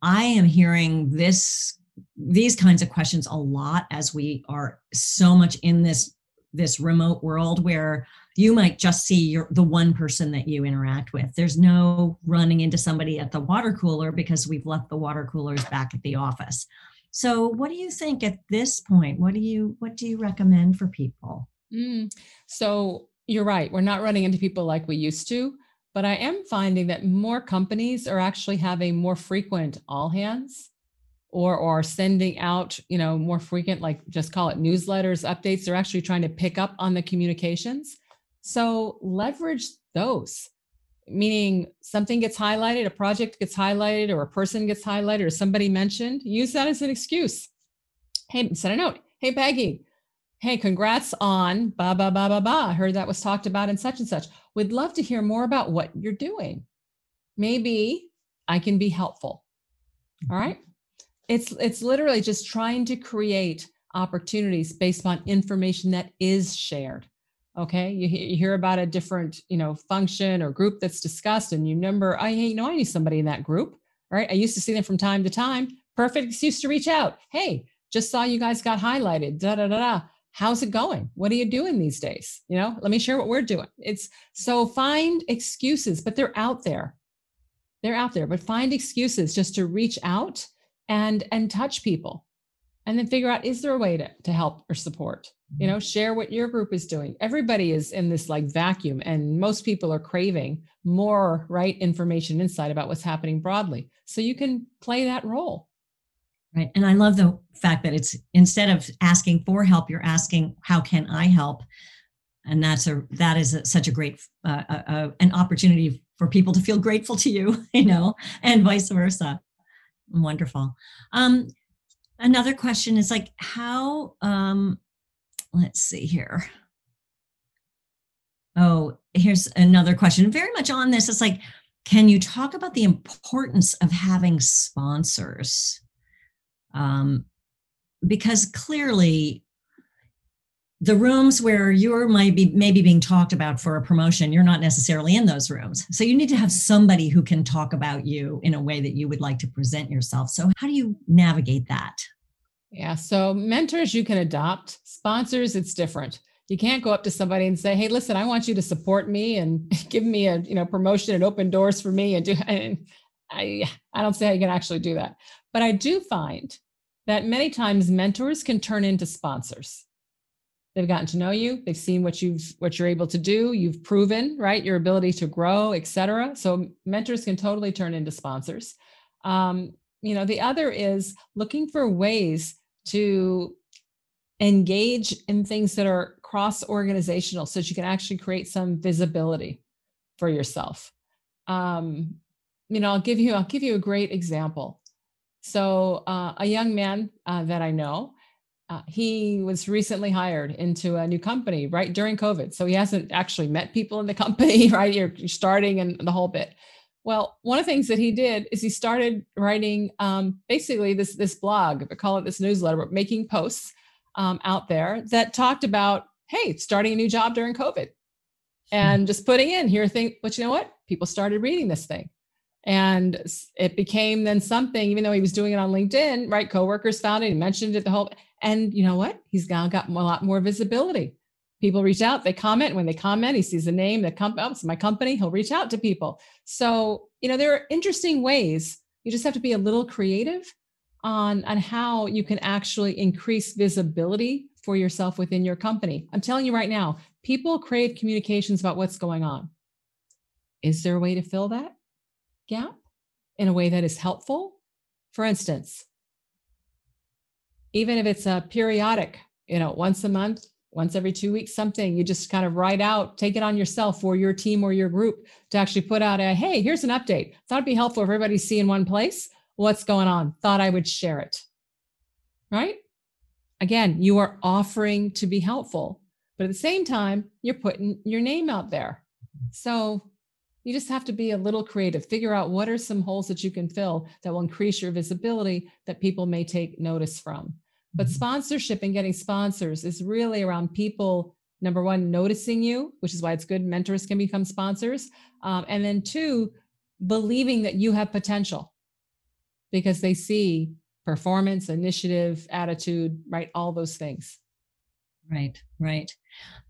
I am hearing this these kinds of questions a lot as we are so much in this this remote world where you might just see your the one person that you interact with there's no running into somebody at the water cooler because we've left the water coolers back at the office so what do you think at this point? What do you what do you recommend for people? Mm, so you're right we're not running into people like we used to but i am finding that more companies are actually having more frequent all hands or or sending out you know more frequent like just call it newsletters updates they're actually trying to pick up on the communications. So leverage those meaning something gets highlighted a project gets highlighted or a person gets highlighted or somebody mentioned use that as an excuse. Hey send a note. Hey peggy. Hey congrats on ba ba ba ba ba. I heard that was talked about in such and such. Would love to hear more about what you're doing. Maybe i can be helpful. All mm-hmm. right? It's it's literally just trying to create opportunities based on information that is shared okay? You, you hear about a different you know function or group that's discussed and you number i you know i knew somebody in that group right? I used to see them from time to time. Perfect excuse to reach out. Hey just saw you guys got highlighted da da da da. How's it going? What are you doing these days? You know let me share what we're doing. It's so find excuses but they're out there. They're out there but find excuses just to reach out and and touch people and then figure out is there a way to, to help or support? You know share what your group is doing. Everybody is in this like vacuum and most people are craving more right information insight about what's happening broadly. So you can play that role. Right and i love the fact that it's instead of asking for help you're asking how can i help? And that's a that is a, such a great uh, uh, uh an opportunity for people to feel grateful to you [LAUGHS] you know and vice versa. Wonderful. Um, another question is like, how, um, let's see here. Oh, here's another question. Very much on this. It's like, can you talk about the importance of having sponsors? Um, because clearly the rooms where you're maybe maybe being talked about for a promotion you're not necessarily in those rooms. So you need to have somebody who can talk about you in a way that you would like to present yourself. So how do you navigate that? Yeah so mentors you can adopt. Sponsors it's different. You can't go up to somebody and say hey listen i want you to support me and [LAUGHS] give me a you know promotion and open doors for me and do [LAUGHS] and i i don't say how you can actually do that. But i do find that many times mentors can turn into sponsors they've gotten to know you they've seen what you've what you're able to do you've proven right your ability to grow etc so mentors can totally turn into sponsors um, you know the other is looking for ways to engage in things that are cross organizational so that you can actually create some visibility for yourself. Um, you know, I'll give you I'll give you a great example. So uh, a young man uh, that I know, uh, he was recently hired into a new company right during COVID. So he hasn't actually met people in the company, [LAUGHS] right? You're, you're starting and the whole bit. Well, one of the things that he did is he started writing um, basically this this blog, I call it this newsletter, but making posts um, out there that talked about, hey, starting a new job during COVID, and just putting in here thing. But you know what? People started reading this thing, and it became then something. Even though he was doing it on LinkedIn, right? Coworkers found it, he mentioned it the whole, and you know what? He's now got a lot more visibility people reach out they comment when they comment he sees a name that comes oh, my company he'll reach out to people so you know there are interesting ways you just have to be a little creative on on how you can actually increase visibility for yourself within your company i'm telling you right now people crave communications about what's going on is there a way to fill that gap in a way that is helpful. For instance even if it's a periodic you know once a month once every two weeks something you just kind of write out take it on yourself or your team or your group to actually put out a hey here's an update. Thought it'd be helpful if everybody see in one place what's going on. Thought i would share it. Right? Again you are offering to be helpful but at the same time you're putting your name out there. So you just have to be a little creative figure out what are some holes that you can fill that will increase your visibility that people may take notice from but mm-hmm. sponsorship and getting sponsors is really around people, number one, noticing you, which is why it's good mentors can become sponsors. Um, and then two, believing that you have potential because they see performance, initiative, attitude, right? All those things. Right, right.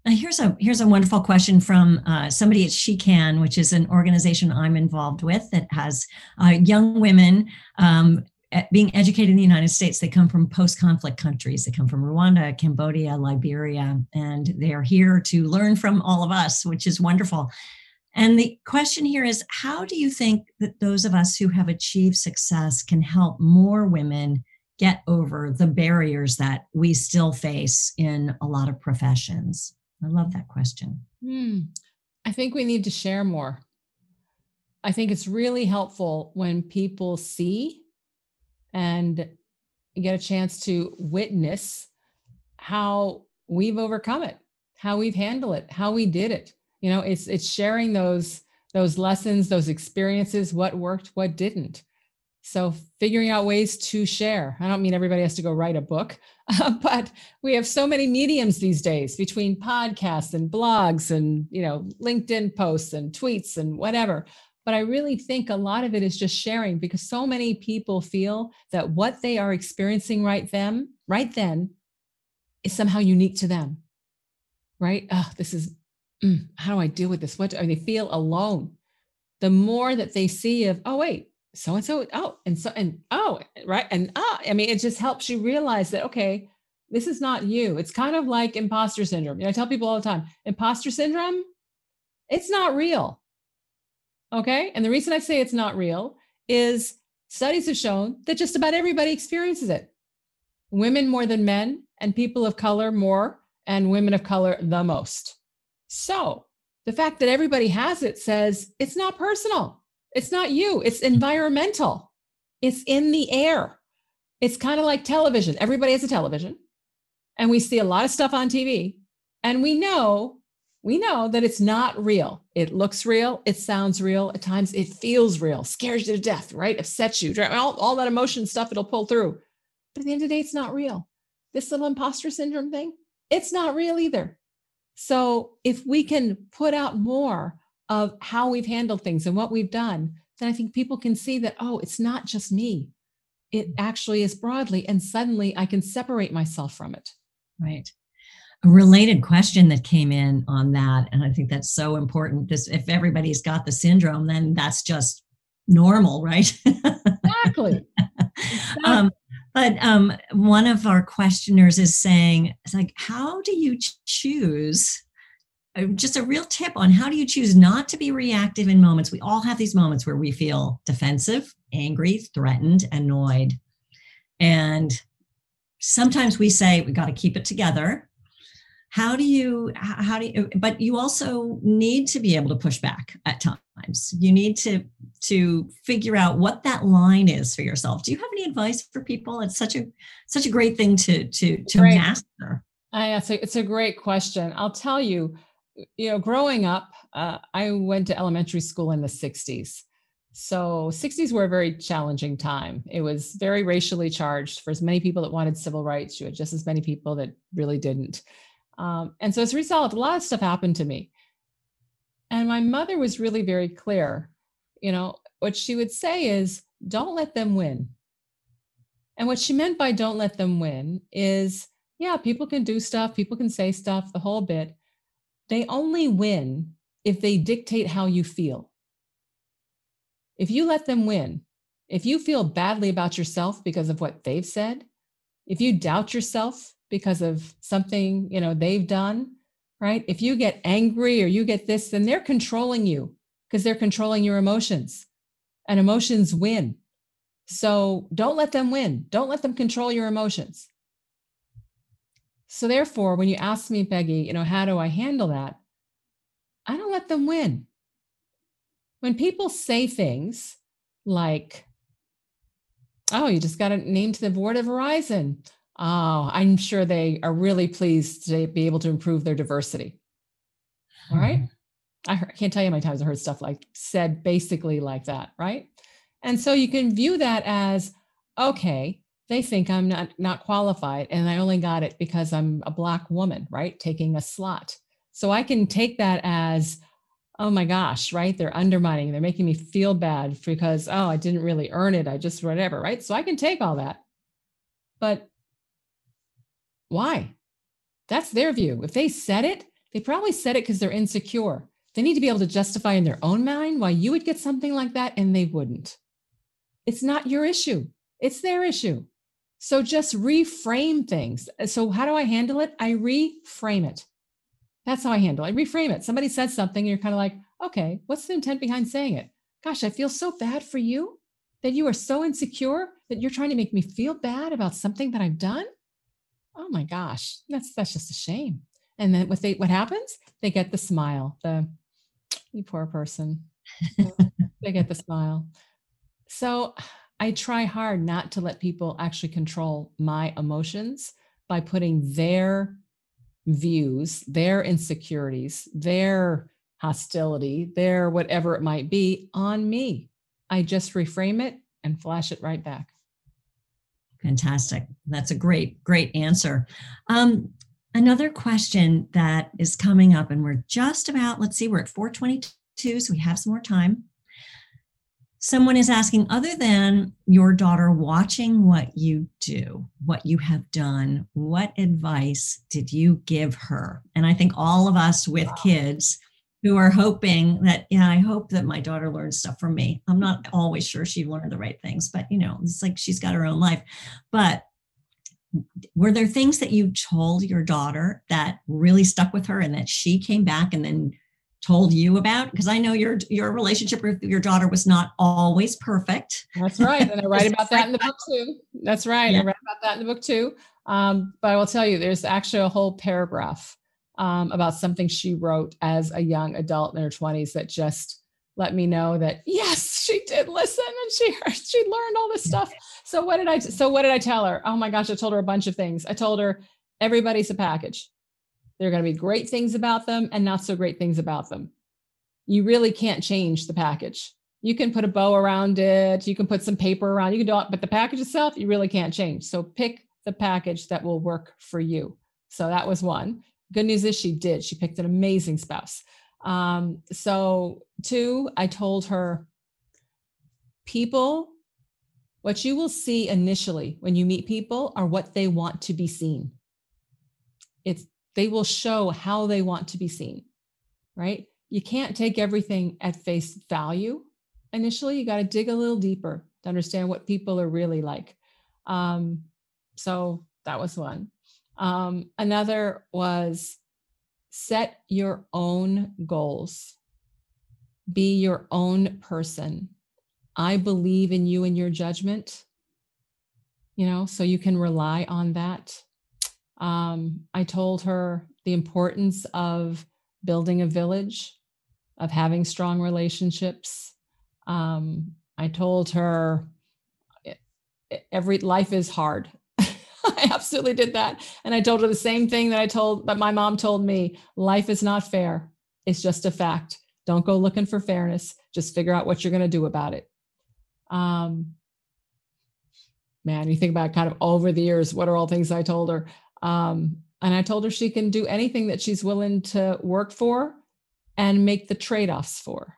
Now here's a here's a wonderful question from uh, somebody at She Can, which is an organization I'm involved with that has uh, young women um, being educated in the United States, they come from post conflict countries. They come from Rwanda, Cambodia, Liberia, and they are here to learn from all of us, which is wonderful. And the question here is how do you think that those of us who have achieved success can help more women get over the barriers that we still face in a lot of professions? I love that question. Hmm. I think we need to share more. I think it's really helpful when people see and get a chance to witness how we've overcome it, how we've handled it, how we did it. You know, it's it's sharing those those lessons, those experiences, what worked, what didn't. So figuring out ways to share. I don't mean everybody has to go write a book, [LAUGHS] uh, but we have so many mediums these days between podcasts and blogs and you know LinkedIn posts and tweets and whatever. But I really think a lot of it is just sharing because so many people feel that what they are experiencing right them, right then, is somehow unique to them. Right? Oh, this is mm, how do I deal with this? What do they feel alone? The more that they see of, oh wait, so and so, oh, and so and oh, right, and ah, I mean, it just helps you realize that okay, this is not you. It's kind of like imposter syndrome. You know, I tell people all the time, imposter syndrome, it's not real Okay. And the reason I say it's not real is studies have shown that just about everybody experiences it. Women more than men, and people of color more, and women of color the most. So the fact that everybody has it says it's not personal. It's not you. It's environmental. It's in the air. It's kind of like television. Everybody has a television, and we see a lot of stuff on TV, and we know we know that it's not real. It looks real. It sounds real. At times it feels real, scares you to death, right? Upsets you, all, all that emotion stuff, it'll pull through. But at the end of the day, it's not real. This little imposter syndrome thing, it's not real either. So if we can put out more of how we've handled things and what we've done, then I think people can see that, oh, it's not just me. It actually is broadly. And suddenly I can separate myself from it. Right a related question that came in on that and i think that's so important this if everybody's got the syndrome then that's just normal right exactly, exactly. [LAUGHS] Um, but um, one of our questioners is saying it's like how do you choose just a real tip on how do you choose not to be reactive in moments. We all have these moments where we feel defensive angry threatened annoyed. And sometimes we say we got to keep it together. How do you how do you but you also need to be able to push back at times. You need to to figure out what that line is for yourself. Do you have any advice for people? It's such a such a great thing to to to great. master. I, it's, a, it's a great question. I'll tell you you know growing up uh, i went to elementary school in the 60s so 60s were a very challenging time it was very racially charged for as many people that wanted civil rights you had just as many people that really didn't um, and so as a result, a lot of stuff happened to me. And my mother was really very clear. You know, what she would say is, don't let them win. And what she meant by don't let them win is, yeah, people can do stuff, people can say stuff, the whole bit. They only win if they dictate how you feel. If you let them win, if you feel badly about yourself because of what they've said, if you doubt yourself because of something you know they've done right? If you get angry or you get this then they're controlling you because they're controlling your emotions and emotions win. So don't let them win. Don't let them control your emotions so therefore when you ask me peggy you know how do i handle that i don't let them win when people say things like oh you just got a name to the board of verizon Oh, I'm sure they are really pleased to be able to improve their diversity. All right. Mm-hmm. I, heard, I can't tell you how many times I heard stuff like said basically like that, right? And so you can view that as okay, they think I'm not not qualified and I only got it because I'm a black woman, right? Taking a slot. So I can take that as oh my gosh, right? They're undermining, they're making me feel bad because oh, I didn't really earn it. I just whatever, right? So I can take all that. But why? That's their view. If they said it, they probably said it because they're insecure. They need to be able to justify in their own mind why you would get something like that and they wouldn't. It's not your issue, it's their issue. So just reframe things. Uh, so, how do I handle it? I reframe it. That's how I handle it. I reframe it. Somebody said something, and you're kind of like, okay, what's the intent behind saying it? Gosh, I feel so bad for you that you are so insecure that you're trying to make me feel bad about something that I've done oh my gosh, that's that's just a shame. And then what they what happens? They get the smile. The you poor person. [LAUGHS] they get the smile. So I try hard not to let people actually control my emotions by putting their views, their insecurities, their hostility, their whatever it might be on me. I just reframe it and flash it right back. Fantastic. That's a great, great answer. Um, another question that is coming up, and we're just about, let's see, we're at 422, so we have some more time. Someone is asking, other than your daughter watching what you do, what you have done, what advice did you give her? And I think all of us with kids who are hoping that, yeah, I hope that my daughter learns stuff from me. I'm not always sure she learned the right things, but you know, it's like she's got her own life. But were there things that you told your daughter that really stuck with her and that she came back and then told you about? Because i know your your relationship with your daughter was not always perfect. That's right and i write [LAUGHS] about that in the book too. That's right yeah. i write about that in the book too. Um, but i will tell you there's actually a whole paragraph um, about something she wrote as a young adult in her 20s that just let me know that yes she did listen and she heard, she learned all this stuff. So what did i so what did i tell her? Oh my gosh i told her a bunch of things. I told her everybody's a package there are going to be great things about them and not so great things about them you really can't change the package you can put a bow around it you can put some paper around you can do it but the package itself you really can't change so pick the package that will work for you so that was one Good news is she did. She picked an amazing spouse. Um, so, two, I told her people, what you will see initially when you meet people are what they want to be seen. It's they will show how they want to be seen, right? You can't take everything at face value. Initially, you got to dig a little deeper to understand what people are really like. Um, so that was one. Um, another was set your own goals, be your own person. I believe in you and your judgment. you know, so you can rely on that. Um, I told her the importance of building a village, of having strong relationships. Um, I told her every life is hard. [LAUGHS] I absolutely did that. And I told her the same thing that I told that my mom told me life is not fair. It's just a fact. Don't go looking for fairness. Just figure out what you're going to do about it. Um, man, you think about kind of over the years, what are all things I told her? Um, and I told her she can do anything that she's willing to work for and make the trade offs for.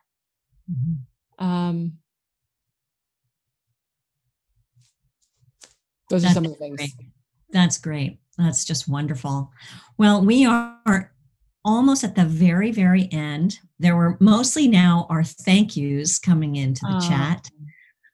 Mm-hmm. Um, those That's are some of the things. Great. That's great. That's just wonderful. Well, we are almost at the very, very end. There were mostly now our thank yous coming into the oh. chat.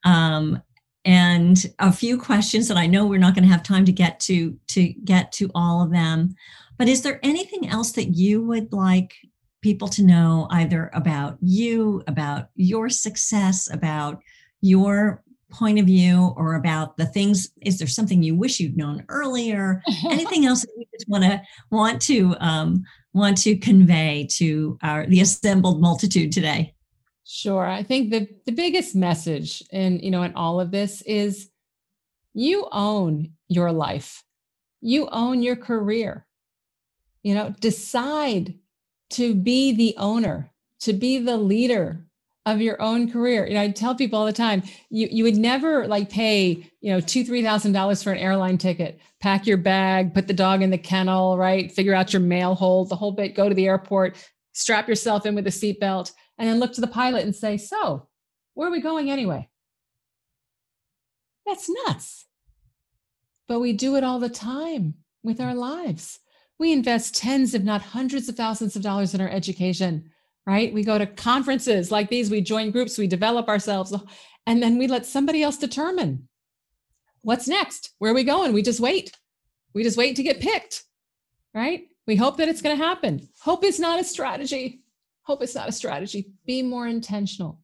Um, and a few questions that I know we're not going to have time to get to to get to all of them. But is there anything else that you would like people to know either about you, about your success, about your point of view or about the things is there something you wish you'd known earlier [LAUGHS] anything else that you just want to want to um, want to convey to our the assembled multitude today Sure. I think the, the biggest message in, you know, in all of this is you own your life. You own your career. You know, decide to be the owner, to be the leader of your own career. You know, I tell people all the time, you you would never like pay, you know, two, three thousand dollars for an airline ticket, pack your bag, put the dog in the kennel, right? Figure out your mail hold, the whole bit, go to the airport, strap yourself in with a seatbelt and then look to the pilot and say, So, where are we going anyway? That's nuts. But we do it all the time with our lives. We invest tens, if not hundreds of thousands of dollars in our education, right? We go to conferences like these, we join groups, we develop ourselves, and then we let somebody else determine what's next. Where are we going? We just wait. We just wait to get picked, right? We hope that it's going to happen. Hope is not a strategy. Hope is not a strategy. Be more intentional.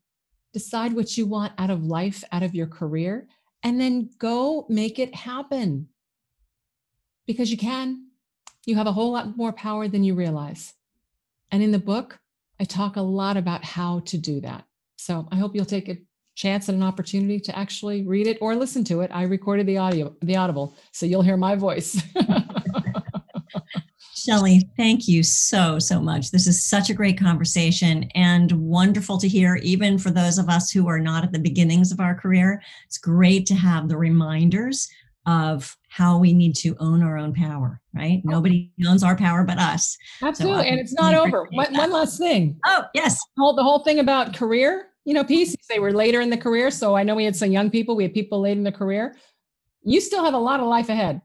Decide what you want out of life, out of your career, and then go make it happen. Because you can. You have a whole lot more power than you realize. And in the book, I talk a lot about how to do that. So I hope you'll take a chance and an opportunity to actually read it or listen to it. I recorded the audio, the audible, so you'll hear my voice. [LAUGHS] Shelley, thank you so, so much. This is such a great conversation and wonderful to hear, even for those of us who are not at the beginnings of our career. It's great to have the reminders of how we need to own our own power, right? Oh. Nobody owns our power but us. Absolutely. So and it's not over. One, one, last thing. Oh, yes. The whole thing about career, you know, pieces, they were later in the career. So I know we had some young people, we had people late in the career. You still have a lot of life ahead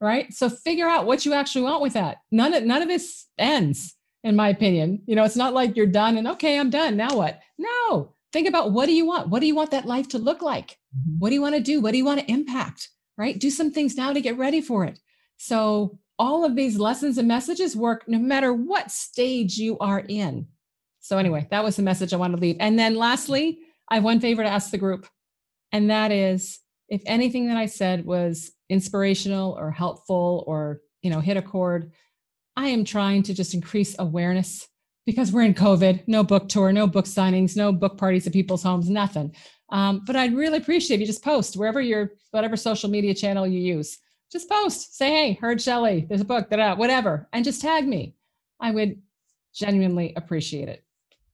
right? So figure out what you actually want with that. None of none of this ends, in my opinion. You know, it's not like you're done and okay, I'm done. Now what? No. Think about what do you want? What do you want that life to look like? Mm-hmm. What do you want to do? What do you want to impact? Right? Do some things now to get ready for it. So all of these lessons and messages work no matter what stage you are in. So anyway, that was the message I wanted to leave. And then lastly, I have one favor to ask the group, and that is if anything that I said was inspirational or helpful or you know hit a chord i am trying to just increase awareness because we're in covid. No book tour no book signings no book parties at people's homes nothing. Um, but i'd really appreciate if you just post wherever your whatever social media channel you use. Just post say hey heard shelley there's a book that whatever and just tag me. I would genuinely appreciate it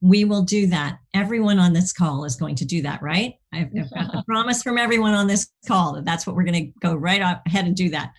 we will do that. Everyone on this call is going to do that, right? I've, I've got the [LAUGHS] promise from everyone on this call that that's what we're going to go right ahead and do that.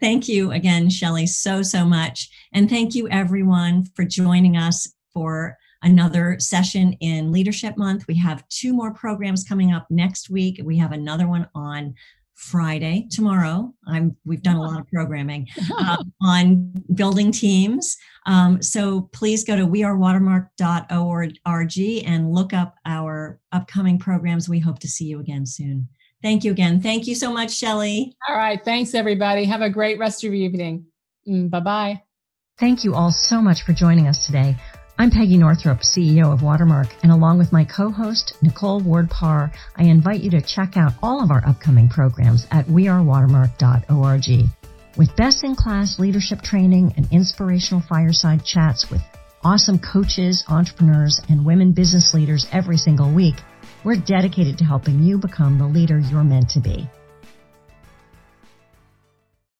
Thank you again, Shelley, so, so much. And thank you, everyone, for joining us for another session in Leadership Month. We have two more programs coming up next week. We have another one on Friday, tomorrow. I'm, we've done a lot of [LAUGHS] programming um, on building teams. Um, so please go to wearewatermark.org and look up our upcoming programs. We hope to see you again soon. Thank you again. Thank you so much, Shelley. All right. Thanks, everybody. Have a great rest of your evening. Mm, bye bye. Thank you all so much for joining us today. I'm Peggy Northrop, CEO of Watermark, and along with my co-host, Nicole Ward Parr, I invite you to check out all of our upcoming programs at wearewatermark.org. With best-in-class leadership training and inspirational fireside chats with awesome coaches, entrepreneurs, and women business leaders every single week, we're dedicated to helping you become the leader you're meant to be.